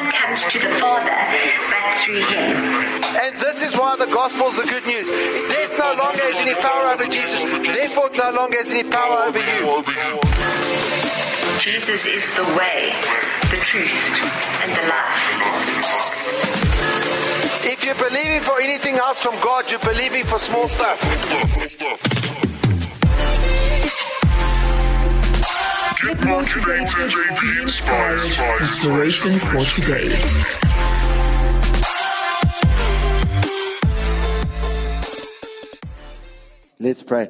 one comes to the Father but through him. And this is why the gospel is the good news. Death no longer has any power over Jesus, therefore, no longer has any power over you. Jesus is the way, the truth, and the life. If you're believing for anything else from God, you're believing for small stuff. Get motivated, be inspired. Inspiration for today. Let's pray.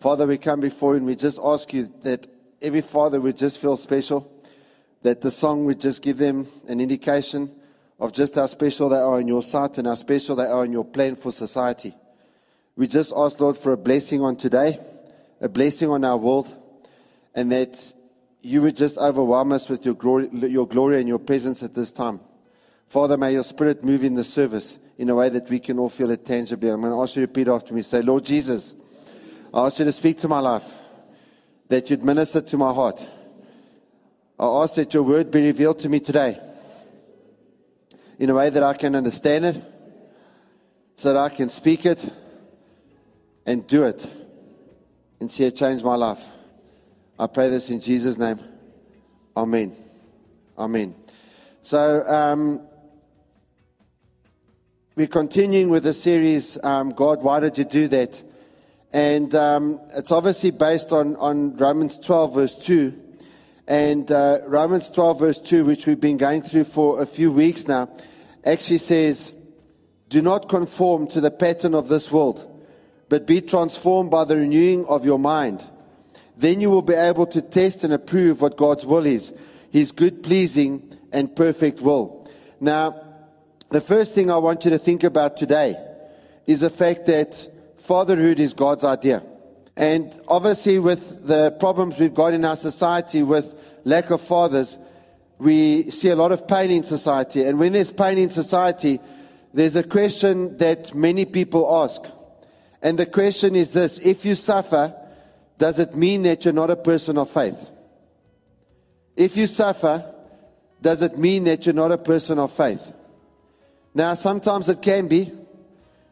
Father, we come before you and we just ask you that every father would just feel special, that the song would just give them an indication of just how special they are in your sight and how special they are in your plan for society. We just ask, Lord, for a blessing on today, a blessing on our world, and that you would just overwhelm us with your glory, your glory and your presence at this time. Father, may your spirit move in the service in a way that we can all feel it tangibly. I'm going to ask you to repeat after me. Say, Lord Jesus, I ask you to speak to my life, that you'd minister to my heart. I ask that your word be revealed to me today in a way that I can understand it, so that I can speak it and do it and see it change my life. I pray this in Jesus' name. Amen. Amen. So, um, we're continuing with the series, um, God, why did you do that? And um, it's obviously based on, on Romans 12, verse 2. And uh, Romans 12, verse 2, which we've been going through for a few weeks now, actually says, Do not conform to the pattern of this world, but be transformed by the renewing of your mind. Then you will be able to test and approve what God's will is, his good, pleasing, and perfect will. Now, the first thing I want you to think about today is the fact that fatherhood is God's idea. And obviously, with the problems we've got in our society with lack of fathers, we see a lot of pain in society. And when there's pain in society, there's a question that many people ask. And the question is this if you suffer, does it mean that you're not a person of faith? If you suffer, does it mean that you're not a person of faith? Now, sometimes it can be.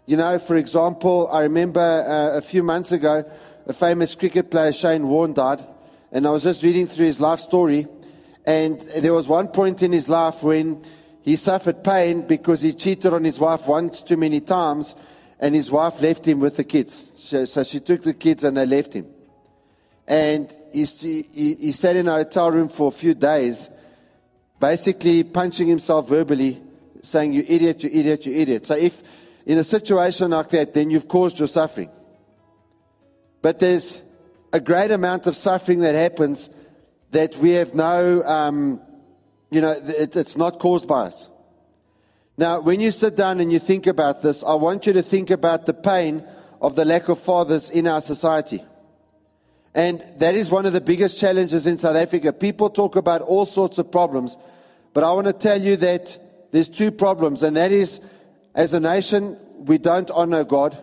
You know, for example, I remember uh, a few months ago, a famous cricket player, Shane Warne, died. And I was just reading through his life story. And there was one point in his life when he suffered pain because he cheated on his wife once too many times. And his wife left him with the kids. So, so she took the kids and they left him. And he, he, he sat in a hotel room for a few days, basically punching himself verbally, saying, You idiot, you idiot, you idiot. So if in a situation like that, then you've caused your suffering. But there's a great amount of suffering that happens that we have no, um, you know, it, it's not caused by us. Now, when you sit down and you think about this, I want you to think about the pain of the lack of fathers in our society. And that is one of the biggest challenges in South Africa. People talk about all sorts of problems, but I want to tell you that there's two problems, and that is, as a nation, we don't honor God,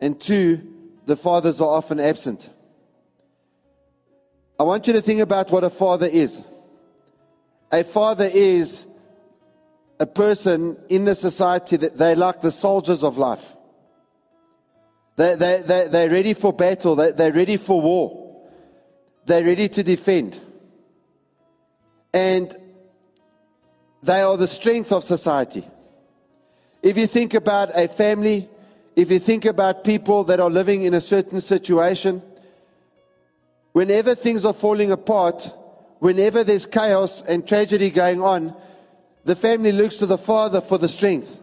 and two, the fathers are often absent. I want you to think about what a father is. A father is a person in the society that they like the soldiers of life. They, they, they, they're ready for battle, they, they're ready for war. They're ready to defend. And they are the strength of society. If you think about a family, if you think about people that are living in a certain situation, whenever things are falling apart, whenever there's chaos and tragedy going on, the family looks to the father for the strength.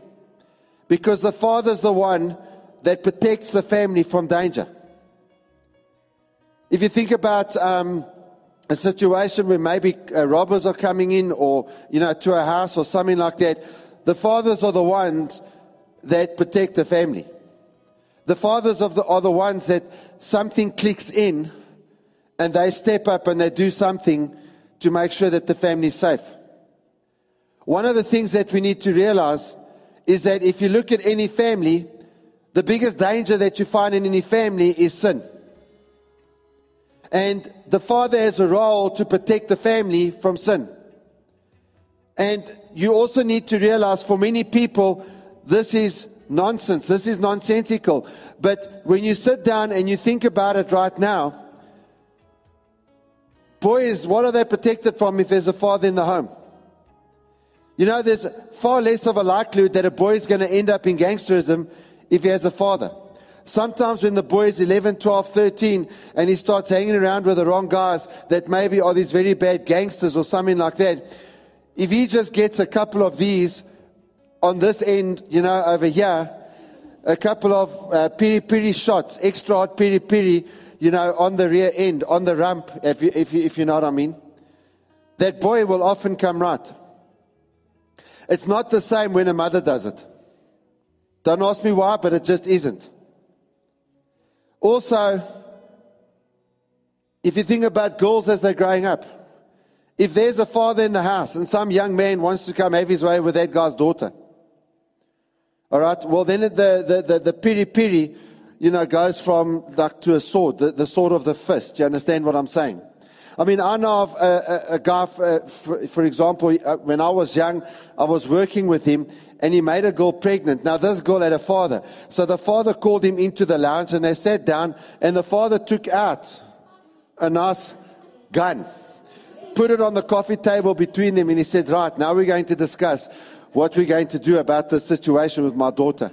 Because the father's the one that protects the family from danger. If you think about um, a situation where maybe uh, robbers are coming in or, you know, to a house or something like that, the fathers are the ones that protect the family. The fathers the, are the ones that something clicks in and they step up and they do something to make sure that the family is safe. One of the things that we need to realize is that if you look at any family, the biggest danger that you find in any family is sin. And the father has a role to protect the family from sin. And you also need to realize for many people, this is nonsense. This is nonsensical. But when you sit down and you think about it right now, boys, what are they protected from if there's a father in the home? You know, there's far less of a likelihood that a boy is going to end up in gangsterism if he has a father. Sometimes when the boy is 11, 12, 13, and he starts hanging around with the wrong guys that maybe are these very bad gangsters or something like that, if he just gets a couple of these on this end, you know, over here, a couple of uh, piri piri shots, extra hot piri piri, you know, on the rear end, on the rump, if you, if you, if you know what I mean, that boy will often come right. It's not the same when a mother does it. Don't ask me why, but it just isn't. Also, if you think about girls as they're growing up, if there's a father in the house and some young man wants to come have his way with that guy's daughter, all right, well, then the, the, the, the piri piri, you know, goes from like to a sword, the, the sword of the fist. Do You understand what I'm saying? I mean, I know of a, a, a guy, for, for, for example, uh, when I was young, I was working with him and he made a girl pregnant. Now, this girl had a father. So the father called him into the lounge and they sat down and the father took out a nice gun, put it on the coffee table between them and he said, right, now we're going to discuss what we're going to do about this situation with my daughter.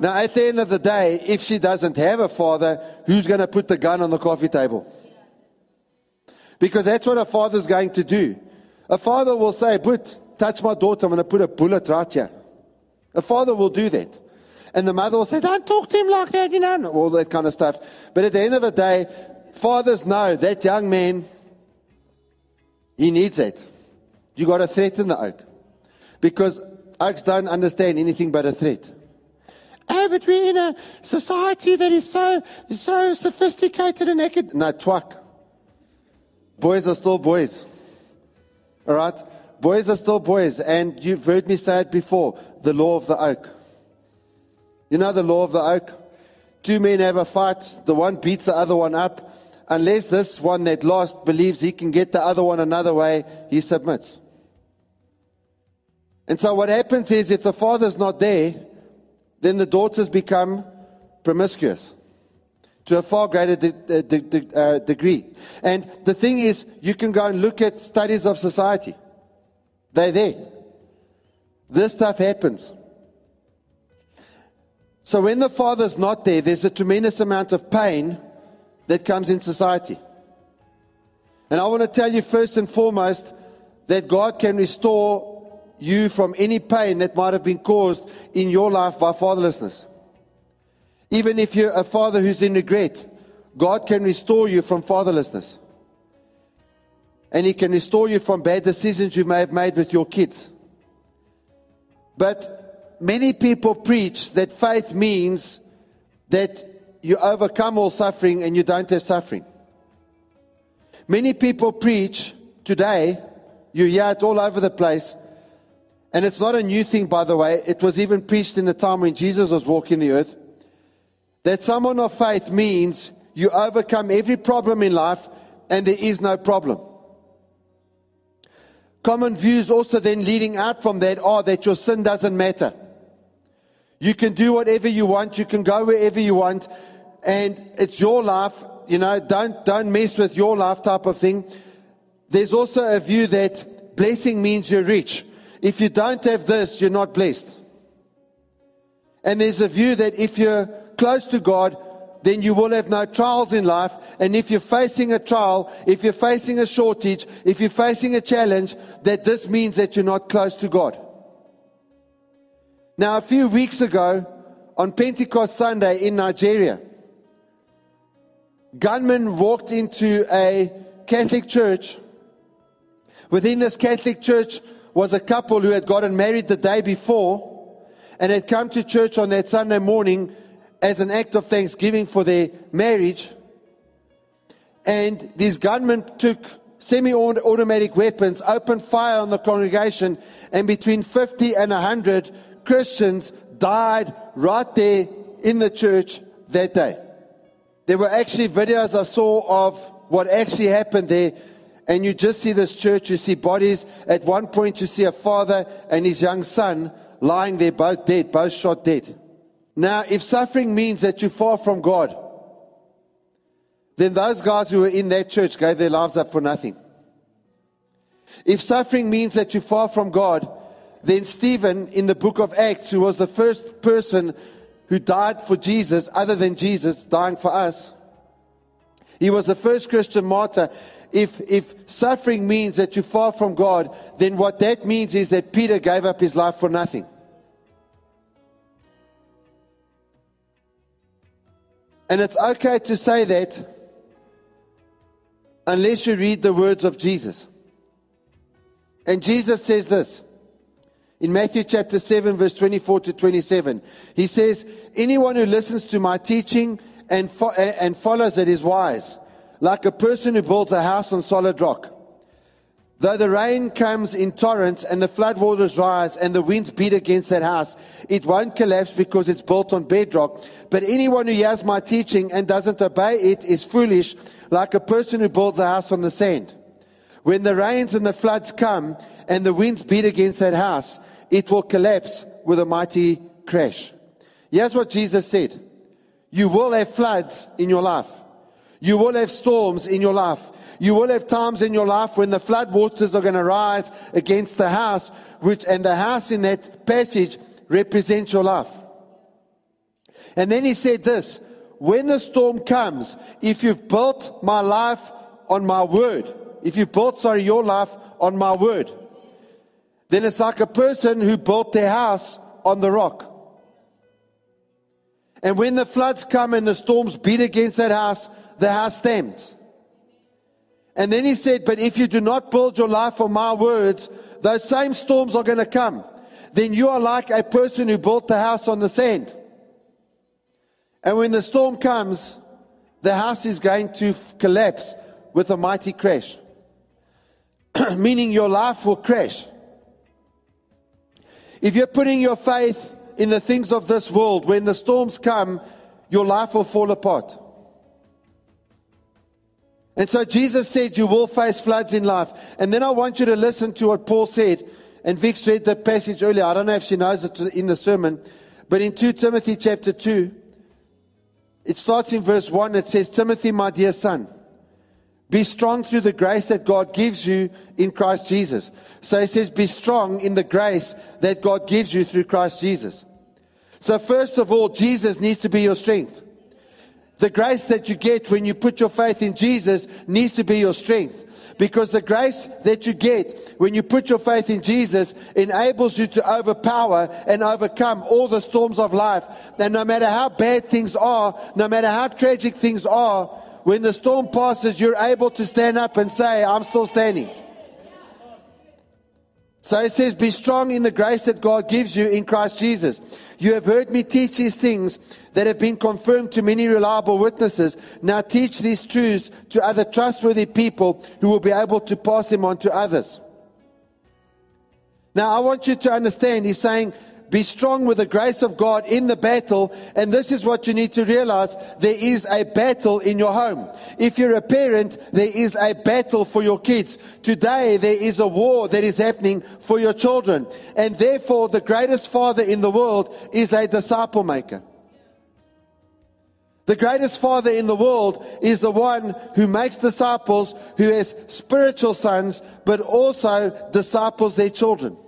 Now, at the end of the day, if she doesn't have a father, who's going to put the gun on the coffee table? Because that's what a father's going to do. A father will say, Put, touch my daughter, I'm going to put a bullet right here. A father will do that. And the mother will say, Don't talk to him like that, you know, all that kind of stuff. But at the end of the day, fathers know that young man, he needs it. You got to threaten the oak. Because oaks don't understand anything but a threat. Oh, but we're in a society that is so, so sophisticated and naked. No, twak. Boys are still boys. All right? Boys are still boys. And you've heard me say it before the law of the oak. You know the law of the oak? Two men have a fight, the one beats the other one up. Unless this one that lost believes he can get the other one another way, he submits. And so what happens is if the father's not there, then the daughters become promiscuous to a far greater de- de- de- uh, degree. And the thing is, you can go and look at studies of society. They're there. This stuff happens. So when the father's not there, there's a tremendous amount of pain that comes in society. And I want to tell you first and foremost that God can restore you from any pain that might have been caused in your life by fatherlessness. Even if you're a father who's in regret, God can restore you from fatherlessness. And He can restore you from bad decisions you may have made with your kids. But many people preach that faith means that you overcome all suffering and you don't have suffering. Many people preach today, you hear it all over the place, and it's not a new thing, by the way. It was even preached in the time when Jesus was walking the earth. That someone of faith means you overcome every problem in life and there is no problem. Common views also then leading out from that are that your sin doesn't matter. You can do whatever you want, you can go wherever you want, and it's your life, you know, don't, don't mess with your life type of thing. There's also a view that blessing means you're rich. If you don't have this, you're not blessed. And there's a view that if you're close to God, then you will have no trials in life. And if you're facing a trial, if you're facing a shortage, if you're facing a challenge, that this means that you're not close to God. Now, a few weeks ago, on Pentecost Sunday in Nigeria, gunmen walked into a Catholic church. Within this Catholic church, was a couple who had gotten married the day before and had come to church on that Sunday morning as an act of thanksgiving for their marriage. And these gunmen took semi automatic weapons, opened fire on the congregation, and between 50 and 100 Christians died right there in the church that day. There were actually videos I saw of what actually happened there, and you just see this church, you see bodies. At one point, you see a father and his young son lying there, both dead, both shot dead. Now, if suffering means that you're far from God, then those guys who were in that church gave their lives up for nothing. If suffering means that you're far from God, then Stephen in the book of Acts, who was the first person who died for Jesus, other than Jesus dying for us, he was the first Christian martyr. If, if suffering means that you're far from God, then what that means is that Peter gave up his life for nothing. And it's okay to say that unless you read the words of Jesus. And Jesus says this in Matthew chapter 7, verse 24 to 27. He says, Anyone who listens to my teaching and, fo- and follows it is wise, like a person who builds a house on solid rock. Though the rain comes in torrents and the floodwaters rise and the winds beat against that house, it won't collapse because it's built on bedrock. But anyone who hears my teaching and doesn't obey it is foolish, like a person who builds a house on the sand. When the rains and the floods come and the winds beat against that house, it will collapse with a mighty crash. Here's what Jesus said. You will have floods in your life. You will have storms in your life. You will have times in your life when the flood waters are going to rise against the house, which, and the house in that passage represents your life. And then he said this, when the storm comes, if you've built my life on my word, if you've built, sorry, your life on my word, then it's like a person who built their house on the rock. And when the floods come and the storms beat against that house, the house stands. And then he said, But if you do not build your life on my words, those same storms are going to come. Then you are like a person who built the house on the sand. And when the storm comes, the house is going to collapse with a mighty crash. Meaning your life will crash. If you're putting your faith in the things of this world, when the storms come, your life will fall apart. And so Jesus said, You will face floods in life. And then I want you to listen to what Paul said. And Vix read the passage earlier. I don't know if she knows it in the sermon. But in 2 Timothy chapter 2, it starts in verse 1. It says, Timothy, my dear son, be strong through the grace that God gives you in Christ Jesus. So he says, Be strong in the grace that God gives you through Christ Jesus. So, first of all, Jesus needs to be your strength. The grace that you get when you put your faith in Jesus needs to be your strength. Because the grace that you get when you put your faith in Jesus enables you to overpower and overcome all the storms of life. And no matter how bad things are, no matter how tragic things are, when the storm passes, you're able to stand up and say, I'm still standing. So it says, Be strong in the grace that God gives you in Christ Jesus. You have heard me teach these things that have been confirmed to many reliable witnesses. Now teach these truths to other trustworthy people who will be able to pass them on to others. Now I want you to understand, he's saying, be strong with the grace of God in the battle. And this is what you need to realize. There is a battle in your home. If you're a parent, there is a battle for your kids. Today, there is a war that is happening for your children. And therefore, the greatest father in the world is a disciple maker. The greatest father in the world is the one who makes disciples, who has spiritual sons, but also disciples their children.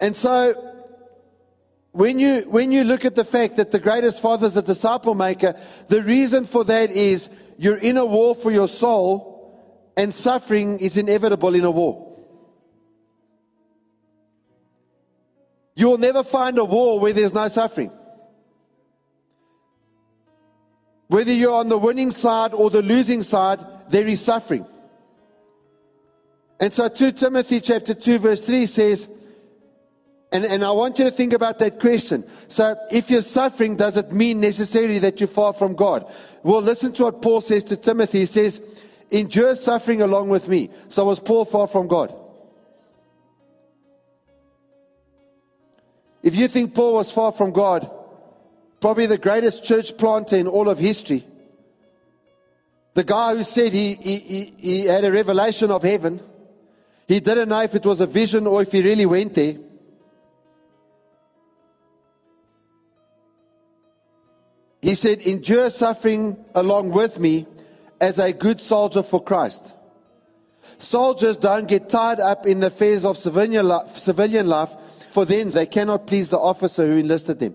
And so, when you, when you look at the fact that the greatest father is a disciple maker, the reason for that is you're in a war for your soul, and suffering is inevitable in a war. You will never find a war where there's no suffering. Whether you're on the winning side or the losing side, there is suffering. And so 2 Timothy chapter 2 verse 3 says, and, and I want you to think about that question. So if you're suffering, does it mean necessarily that you're far from God? Well, listen to what Paul says to Timothy. He says, endure suffering along with me. So was Paul far from God? If you think Paul was far from God, probably the greatest church planter in all of history, The guy who said he, he, he, he had a revelation of heaven, he didn't know if it was a vision or if he really went there. He said, Endure suffering along with me as a good soldier for Christ. Soldiers don't get tied up in the affairs of civilian life, for then they cannot please the officer who enlisted them.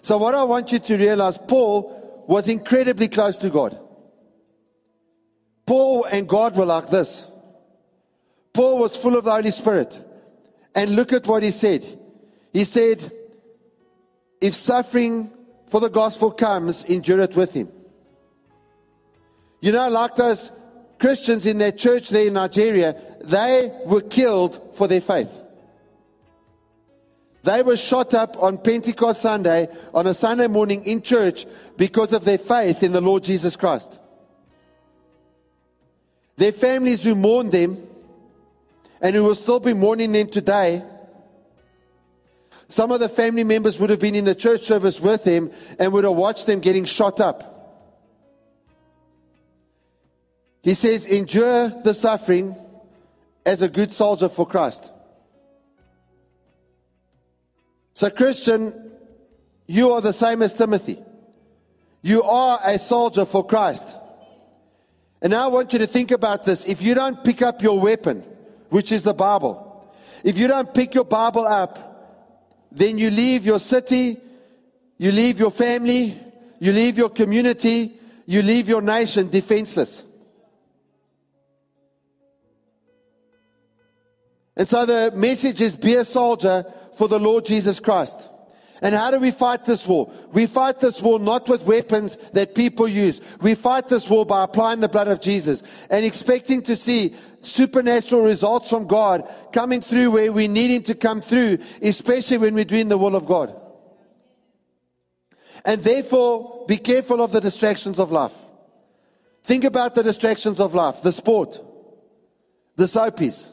So, what I want you to realize, Paul was incredibly close to God. Paul and God were like this. Paul was full of the Holy Spirit. And look at what he said. He said, If suffering for the gospel comes, endure it with him. You know, like those Christians in their church there in Nigeria, they were killed for their faith. They were shot up on Pentecost Sunday, on a Sunday morning in church, because of their faith in the Lord Jesus Christ. Their families who mourned them, and who will still be mourning them today, some of the family members would have been in the church service with him and would have watched them getting shot up. He says, endure the suffering as a good soldier for Christ. So, Christian, you are the same as Timothy. You are a soldier for Christ. And now I want you to think about this. If you don't pick up your weapon, which is the Bible, if you don't pick your Bible up, then you leave your city, you leave your family, you leave your community, you leave your nation defenseless. And so the message is be a soldier for the Lord Jesus Christ. And how do we fight this war? We fight this war not with weapons that people use. We fight this war by applying the blood of Jesus and expecting to see supernatural results from God coming through where we need Him to come through, especially when we're doing the will of God. And therefore, be careful of the distractions of life. Think about the distractions of life the sport, the soapies,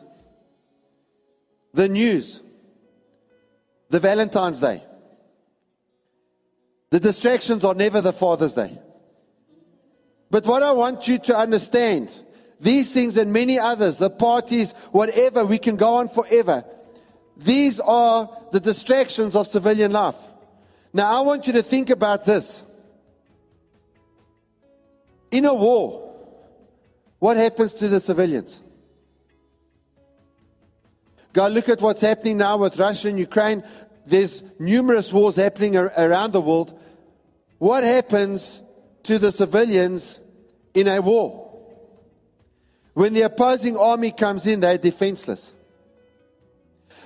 the news, the Valentine's Day. The distractions are never the Father's Day. But what I want you to understand, these things and many others, the parties, whatever, we can go on forever. These are the distractions of civilian life. Now, I want you to think about this. In a war, what happens to the civilians? Go look at what's happening now with Russia and Ukraine. There's numerous wars happening around the world. What happens to the civilians in a war? When the opposing army comes in, they're defenseless.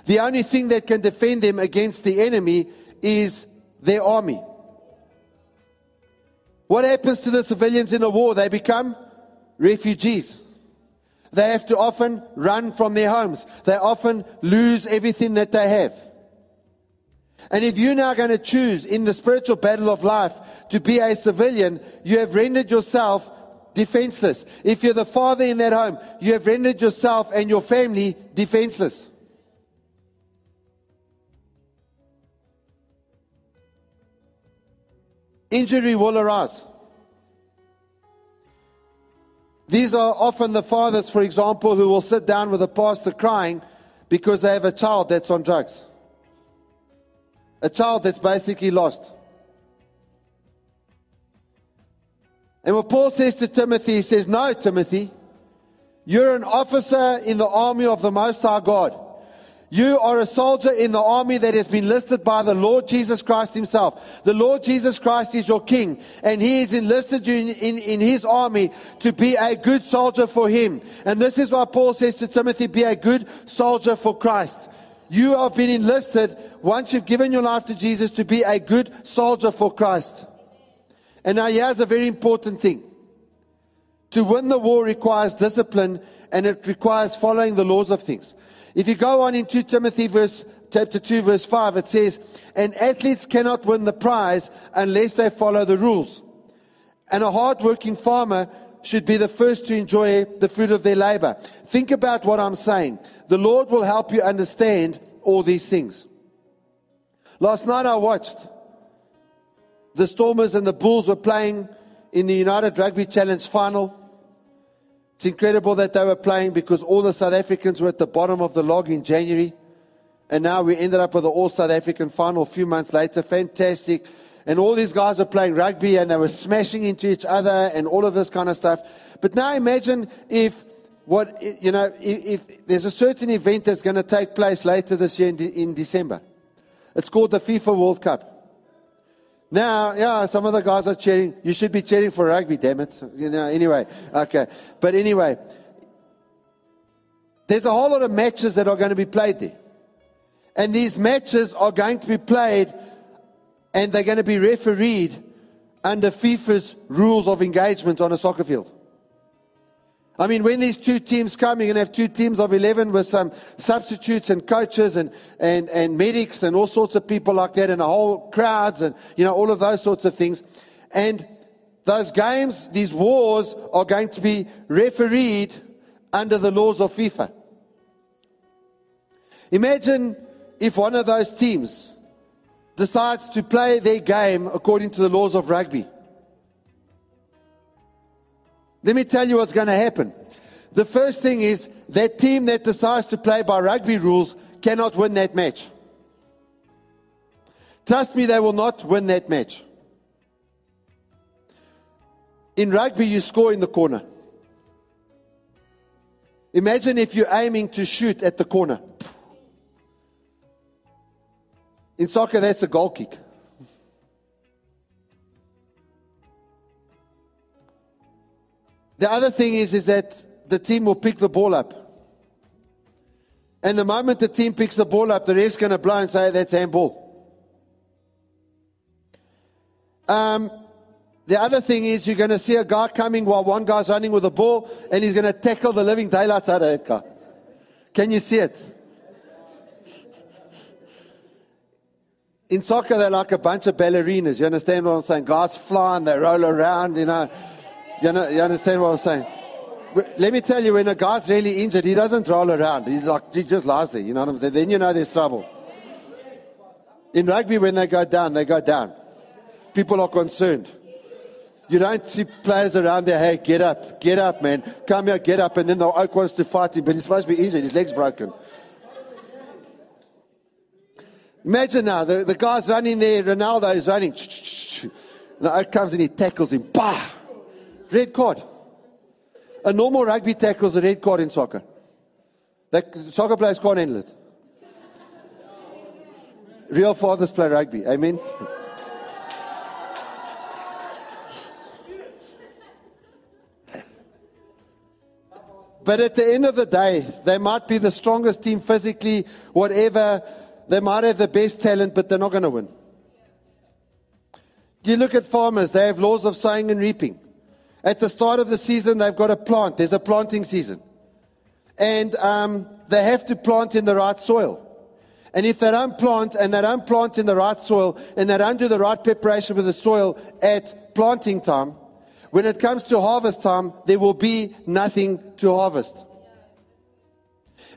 The only thing that can defend them against the enemy is their army. What happens to the civilians in a war? They become refugees. They have to often run from their homes. They often lose everything that they have. And if you're now going to choose in the spiritual battle of life to be a civilian, you have rendered yourself defenseless. If you're the father in that home, you have rendered yourself and your family defenseless. Injury will arise. These are often the fathers, for example, who will sit down with a pastor crying because they have a child that's on drugs. A child that's basically lost. And what Paul says to Timothy, he says, No, Timothy, you're an officer in the army of the Most High God. You are a soldier in the army that has been listed by the Lord Jesus Christ himself. The Lord Jesus Christ is your king and he has enlisted you in, in, in, his army to be a good soldier for him. And this is why Paul says to Timothy, be a good soldier for Christ. You have been enlisted once you've given your life to Jesus to be a good soldier for Christ. And now here's a very important thing. To win the war requires discipline and it requires following the laws of things. If you go on in 2 Timothy verse, chapter 2 verse 5, it says, and athletes cannot win the prize unless they follow the rules. And a hardworking farmer should be the first to enjoy the fruit of their labor. Think about what I'm saying. The Lord will help you understand all these things. Last night I watched the Stormers and the Bulls were playing in the United Rugby Challenge final. It's incredible that they were playing because all the South Africans were at the bottom of the log in January. And now we ended up with an all South African final a few months later. Fantastic. And all these guys were playing rugby and they were smashing into each other and all of this kind of stuff. But now imagine if what, you know, if, if there's a certain event that's going to take place later this year in, de- in December. It's called the FIFA World Cup. Now, yeah, some of the guys are cheering. You should be cheering for rugby, damn it. You know, anyway, okay. But anyway, there's a whole lot of matches that are going to be played there. And these matches are going to be played and they're going to be refereed under FIFA's rules of engagement on a soccer field. I mean, when these two teams come, you're going to have two teams of 11 with some substitutes and coaches and, and, and medics and all sorts of people like that and a whole crowds and, you know, all of those sorts of things. And those games, these wars are going to be refereed under the laws of FIFA. Imagine if one of those teams decides to play their game according to the laws of rugby. Let me tell you what's going to happen. The first thing is that team that decides to play by rugby rules cannot win that match. Trust me, they will not win that match. In rugby, you score in the corner. Imagine if you're aiming to shoot at the corner. In soccer, that's a goal kick. The other thing is, is that the team will pick the ball up. And the moment the team picks the ball up, the ref's going to blow and say, that's handball. Um, the other thing is, you're going to see a guy coming while one guy's running with a ball, and he's going to tackle the living daylights out of that guy. Can you see it? In soccer, they're like a bunch of ballerinas. You understand what I'm saying? Guys fly and they roll around, you know. You, know, you understand what I'm saying? But let me tell you, when a guy's really injured, he doesn't roll around. He's like, he just lies there. You know what I'm saying? Then you know there's trouble. In rugby, when they go down, they go down. People are concerned. You don't see players around there, hey, get up, get up, man. Come here, get up. And then the oak wants to fight him, but he's supposed to be injured. His leg's broken. Imagine now, the, the guy's running there, Ronaldo is running. The oak comes and he tackles him. Bah! Red card. A normal rugby tackle is a red card in soccer. The soccer players can't handle it. Real fathers play rugby. Amen. But at the end of the day, they might be the strongest team physically, whatever. They might have the best talent, but they're not going to win. You look at farmers, they have laws of sowing and reaping. At the start of the season, they've got to plant. There's a planting season. And um, they have to plant in the right soil. And if they don't plant and they don't plant in the right soil and they don't do the right preparation with the soil at planting time, when it comes to harvest time, there will be nothing to harvest.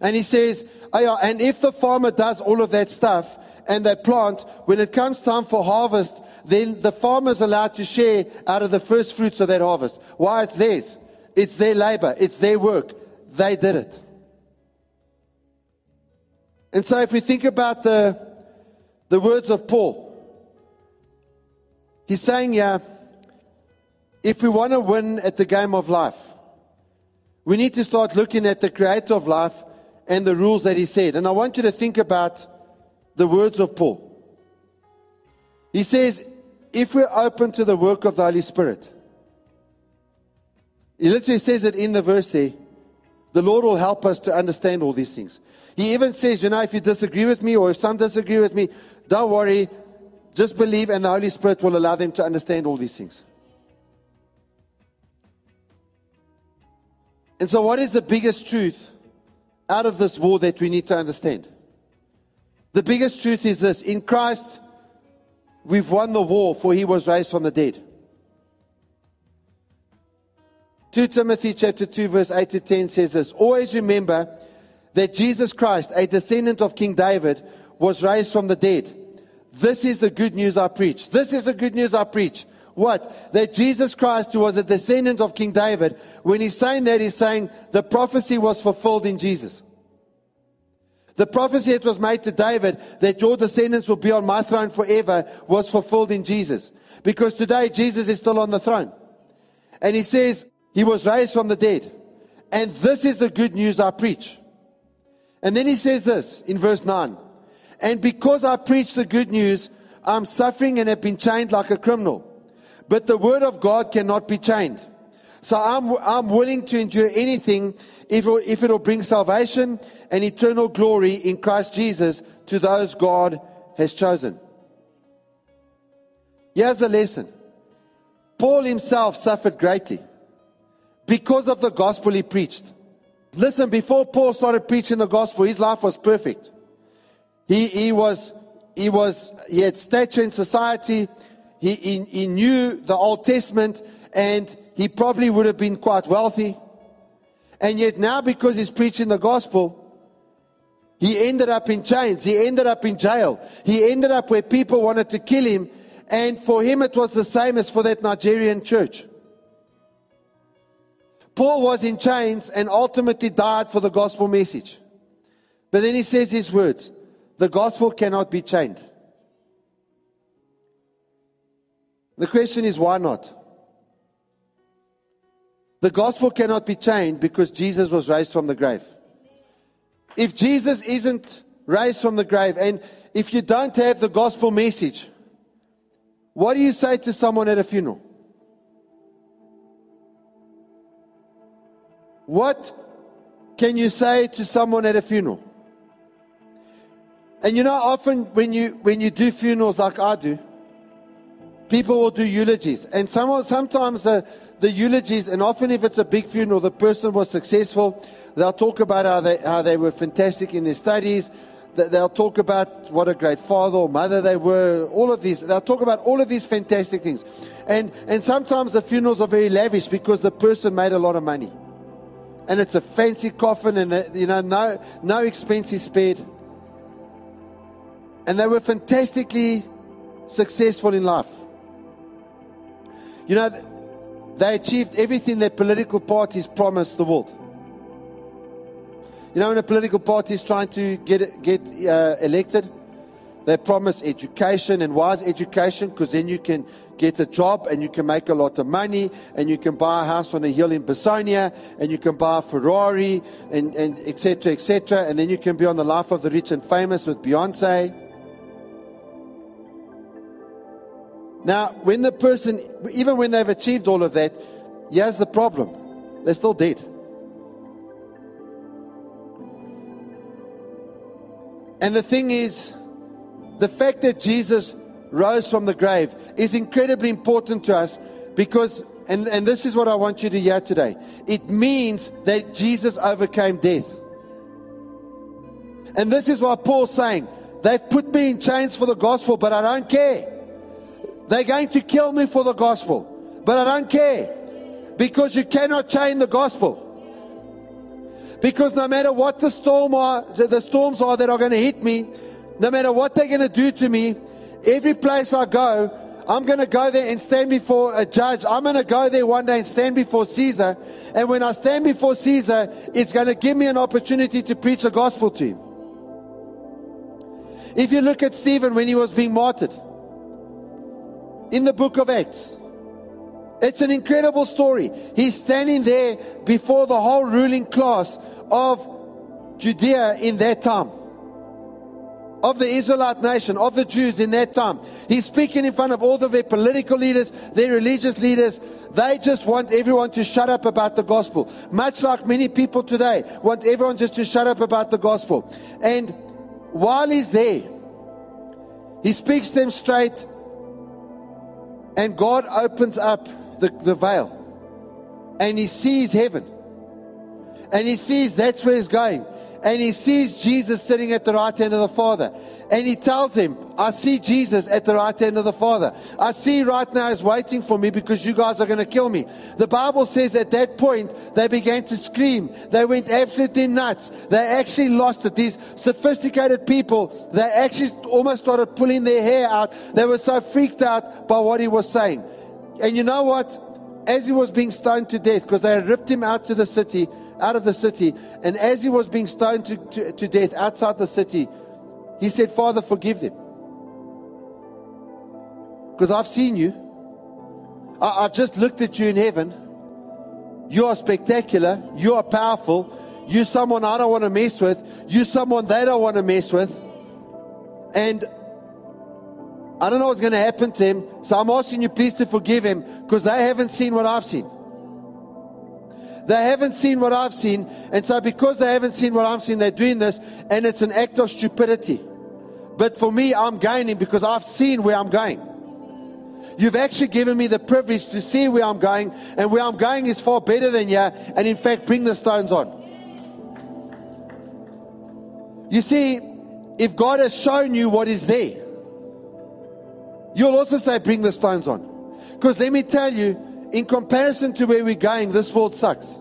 And he says, Oh, and if the farmer does all of that stuff and they plant, when it comes time for harvest, then the farmer's allowed to share out of the first fruits of that harvest. Why? It's theirs. It's their labor. It's their work. They did it. And so if we think about the, the words of Paul, he's saying, yeah, if we want to win at the game of life, we need to start looking at the creator of life and the rules that he said. And I want you to think about the words of Paul. He says, if we're open to the work of the Holy Spirit, he literally says it in the verse there. The Lord will help us to understand all these things. He even says, you know, if you disagree with me or if some disagree with me, don't worry. Just believe and the Holy Spirit will allow them to understand all these things. And so, what is the biggest truth out of this war that we need to understand? The biggest truth is this in Christ, We've won the war, for he was raised from the dead. 2 Timothy chapter 2 verse 8 to 10 says this, always remember that Jesus Christ, a descendant of King David, was raised from the dead. This is the good news I preach. This is the good news I preach. What? That Jesus Christ, who was a descendant of King David, when he's saying that, he's saying the prophecy was fulfilled in Jesus. The prophecy that was made to David that your descendants will be on my throne forever was fulfilled in Jesus. Because today Jesus is still on the throne. And he says he was raised from the dead. And this is the good news I preach. And then he says this in verse 9. And because I preach the good news, I'm suffering and have been chained like a criminal. But the word of God cannot be chained. So I'm, I'm willing to endure anything if, if it'll bring salvation and eternal glory in Christ Jesus to those God has chosen. Here's a lesson. Paul himself suffered greatly because of the gospel he preached. Listen, before Paul started preaching the gospel, his life was perfect. He, he was, he was, he had stature in society. He, he, he knew the Old Testament and he probably would have been quite wealthy. And yet now because he's preaching the gospel, he ended up in chains. He ended up in jail. He ended up where people wanted to kill him. And for him, it was the same as for that Nigerian church. Paul was in chains and ultimately died for the gospel message. But then he says these words the gospel cannot be chained. The question is, why not? The gospel cannot be changed because Jesus was raised from the grave. If Jesus isn't raised from the grave, and if you don't have the gospel message, what do you say to someone at a funeral? What can you say to someone at a funeral? And you know, often when you when you do funerals like I do, people will do eulogies, and some, sometimes the, the eulogies, and often if it's a big funeral, the person was successful. They'll talk about how they how they were fantastic in their studies. They'll talk about what a great father or mother they were. All of these. They'll talk about all of these fantastic things, and and sometimes the funerals are very lavish because the person made a lot of money, and it's a fancy coffin, and the, you know no no expense is spared. And they were fantastically successful in life. You know, they achieved everything that political parties promised the world. You know, when a political party is trying to get, get uh, elected, they promise education. And is education? Because then you can get a job and you can make a lot of money and you can buy a house on a hill in Bassonia and you can buy a Ferrari and, and etc. etc. And then you can be on the life of the rich and famous with Beyonce. Now, when the person, even when they've achieved all of that, here's the problem they're still dead. And the thing is, the fact that Jesus rose from the grave is incredibly important to us because, and, and this is what I want you to hear today it means that Jesus overcame death. And this is what Paul's saying. They've put me in chains for the gospel, but I don't care. They're going to kill me for the gospel, but I don't care because you cannot chain the gospel. Because no matter what the storm are, the storms are that are going to hit me, no matter what they're going to do to me, every place I go, I'm going to go there and stand before a judge. I'm going to go there one day and stand before Caesar. And when I stand before Caesar, it's going to give me an opportunity to preach the gospel to him. If you look at Stephen when he was being martyred, in the book of Acts. It's an incredible story. He's standing there before the whole ruling class of Judea in that time, of the Israelite nation, of the Jews in that time. He's speaking in front of all of their political leaders, their religious leaders. They just want everyone to shut up about the gospel. Much like many people today want everyone just to shut up about the gospel. And while he's there, he speaks them straight and God opens up the, the veil and he sees heaven. And he sees that's where he's going. And he sees Jesus sitting at the right hand of the Father. And he tells him, I see Jesus at the right hand of the Father. I see right now is waiting for me because you guys are going to kill me. The Bible says at that point, they began to scream. They went absolutely nuts. They actually lost it. These sophisticated people, they actually almost started pulling their hair out. They were so freaked out by what he was saying. And you know what? As he was being stoned to death, because they ripped him out to the city, out of the city, and as he was being stoned to, to, to death outside the city, he said, Father, forgive them. Because I've seen you. I, I've just looked at you in heaven. You are spectacular. You are powerful. You're someone I don't want to mess with. You're someone they don't want to mess with. And I don't know what's going to happen to him. So I'm asking you, please, to forgive him because they haven't seen what I've seen. They haven't seen what I've seen. And so, because they haven't seen what I'm seeing, they're doing this. And it's an act of stupidity. But for me, I'm gaining because I've seen where I'm going. You've actually given me the privilege to see where I'm going. And where I'm going is far better than you. And in fact, bring the stones on. You see, if God has shown you what is there, you'll also say, Bring the stones on. Because let me tell you, in comparison to where we're going, this world sucks.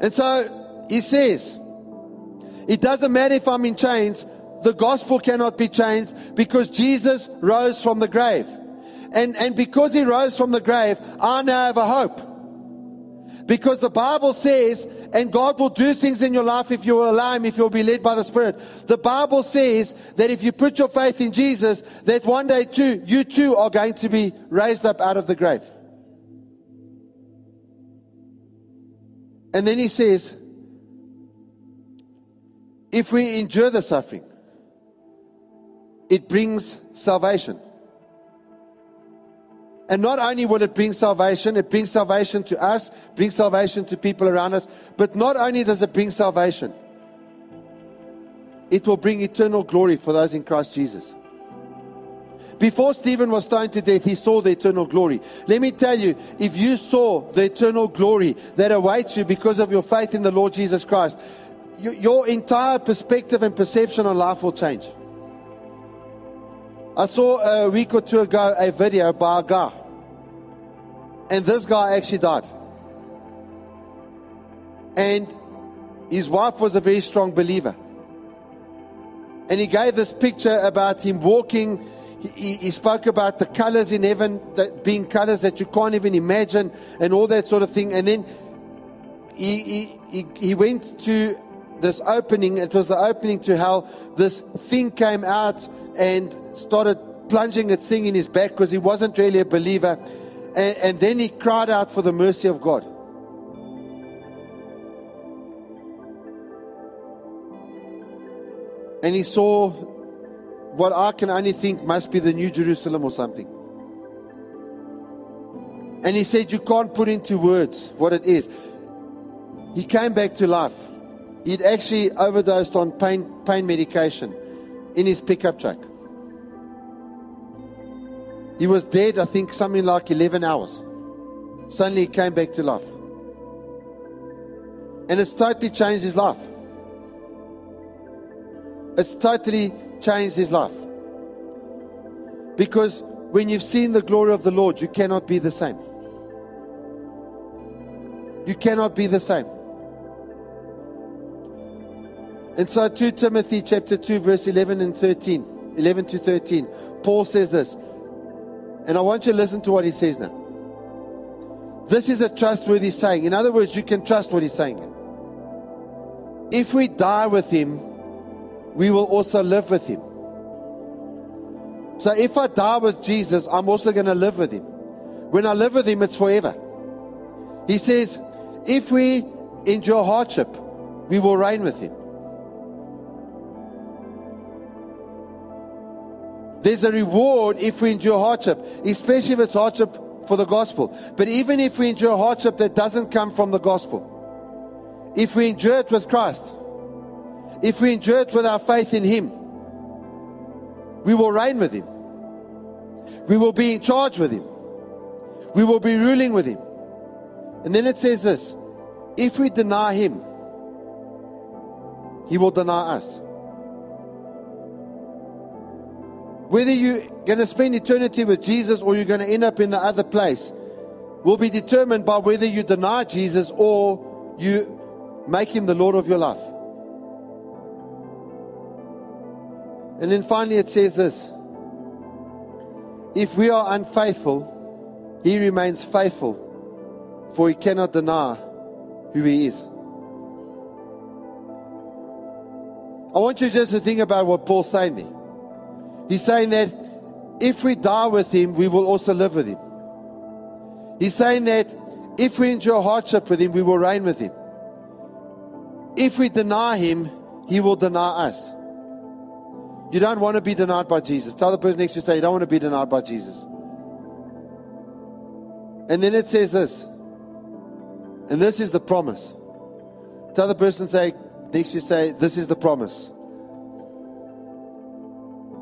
And so he says, It doesn't matter if I'm in chains, the gospel cannot be changed because Jesus rose from the grave. And, and because he rose from the grave, I now have a hope. Because the Bible says, and God will do things in your life if you will allow Him, if you'll be led by the Spirit. The Bible says that if you put your faith in Jesus, that one day too, you too are going to be raised up out of the grave. And then He says, if we endure the suffering, it brings salvation. And not only will it bring salvation, it brings salvation to us, brings salvation to people around us, but not only does it bring salvation, it will bring eternal glory for those in Christ Jesus. Before Stephen was stoned to death, he saw the eternal glory. Let me tell you, if you saw the eternal glory that awaits you because of your faith in the Lord Jesus Christ, your entire perspective and perception on life will change. I saw a week or two ago a video by a guy and this guy actually died. And his wife was a very strong believer. And he gave this picture about him walking. He, he spoke about the colors in heaven that being colors that you can't even imagine and all that sort of thing. And then he, he, he, he went to this opening. It was the opening to hell. This thing came out and started plunging its thing in his back because he wasn't really a believer. And, and then he cried out for the mercy of God. And he saw what I can only think must be the New Jerusalem or something. And he said, You can't put into words what it is. He came back to life. He'd actually overdosed on pain, pain medication in his pickup truck. He was dead, I think, something like 11 hours. Suddenly he came back to life. And it's totally changed his life. It's totally changed his life. Because when you've seen the glory of the Lord, you cannot be the same. You cannot be the same. And so 2 Timothy chapter 2 verse 11 and 13, 11 to 13, Paul says this, and I want you to listen to what he says now. This is a trustworthy saying. In other words, you can trust what he's saying. If we die with him, we will also live with him. So if I die with Jesus, I'm also going to live with him. When I live with him, it's forever. He says, if we endure hardship, we will reign with him. There's a reward if we endure hardship, especially if it's hardship for the gospel. But even if we endure hardship that doesn't come from the gospel, if we endure it with Christ, if we endure it with our faith in Him, we will reign with Him. We will be in charge with Him. We will be ruling with Him. And then it says this if we deny Him, He will deny us. Whether you're going to spend eternity with Jesus or you're going to end up in the other place will be determined by whether you deny Jesus or you make him the Lord of your life. And then finally it says this If we are unfaithful, he remains faithful, for he cannot deny who he is. I want you just to think about what Paul's saying there. He's saying that if we die with him, we will also live with him. He's saying that if we endure hardship with him, we will reign with him. If we deny him, he will deny us. You don't want to be denied by Jesus. Tell the person next to you, say, You don't want to be denied by Jesus. And then it says this, and this is the promise. Tell the person, say, next to you, say, This is the promise.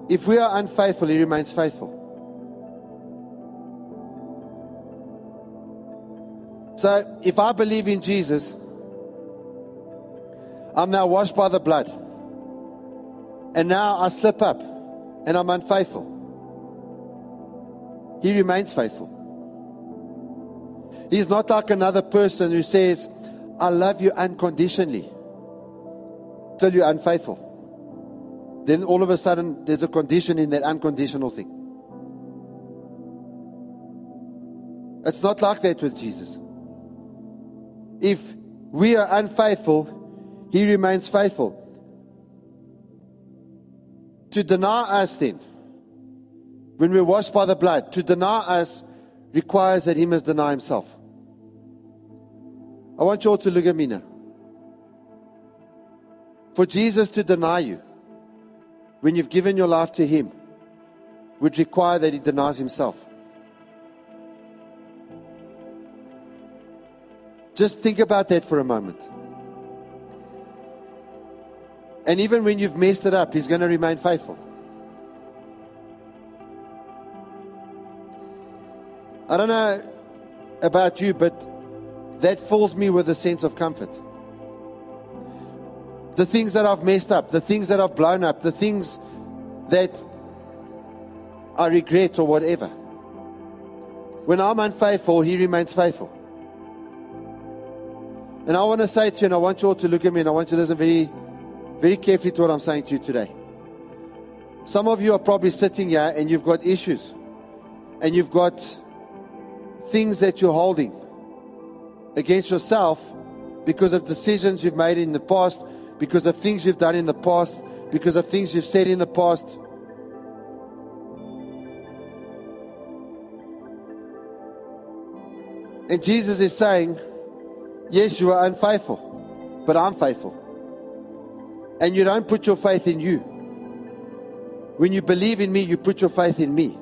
If we are unfaithful, he remains faithful. So if I believe in Jesus, I'm now washed by the blood. And now I slip up and I'm unfaithful. He remains faithful. He's not like another person who says, I love you unconditionally till you're unfaithful. Then all of a sudden, there's a condition in that unconditional thing. It's not like that with Jesus. If we are unfaithful, He remains faithful. To deny us, then, when we're washed by the blood, to deny us requires that He must deny Himself. I want you all to look at me now. For Jesus to deny you when you've given your life to Him would require that He denies Himself. Just think about that for a moment. And even when you've messed it up, He's going to remain faithful. I don't know about you, but that fills me with a sense of comfort. The things that I've messed up, the things that I've blown up, the things that I regret or whatever. When I'm unfaithful, He remains faithful. And I want to say to you, and I want you all to look at me, and I want you to listen very, very carefully to what I'm saying to you today. Some of you are probably sitting here and you've got issues, and you've got things that you're holding against yourself because of decisions you've made in the past, because of things you've done in the past, because of things you've said in the past. And Jesus is saying, Yes, you are unfaithful, but I'm faithful. And you don't put your faith in you. When you believe in me, you put your faith in me.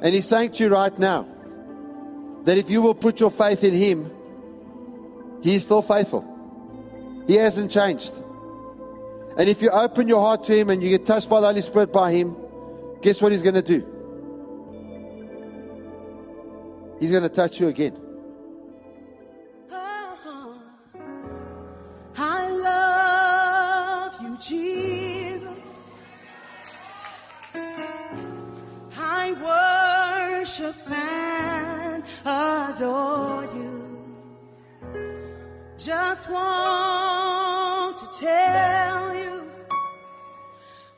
And He's saying to you right now that if you will put your faith in Him, He is still faithful. He hasn't changed. And if you open your heart to Him and you get touched by the Holy Spirit by Him, guess what He's going to do? He's going to touch you again. I love you, Jesus. I worship and adore you. Just want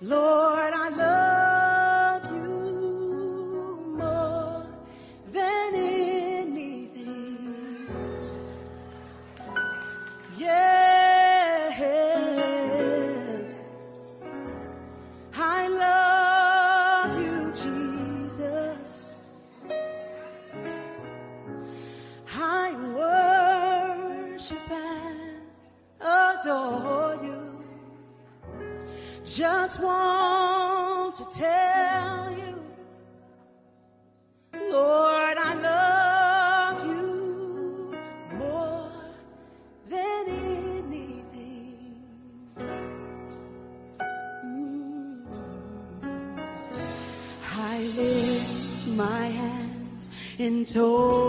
Lord, Just want to tell you, Lord, I love you more than anything. Mm. I lift my hands in total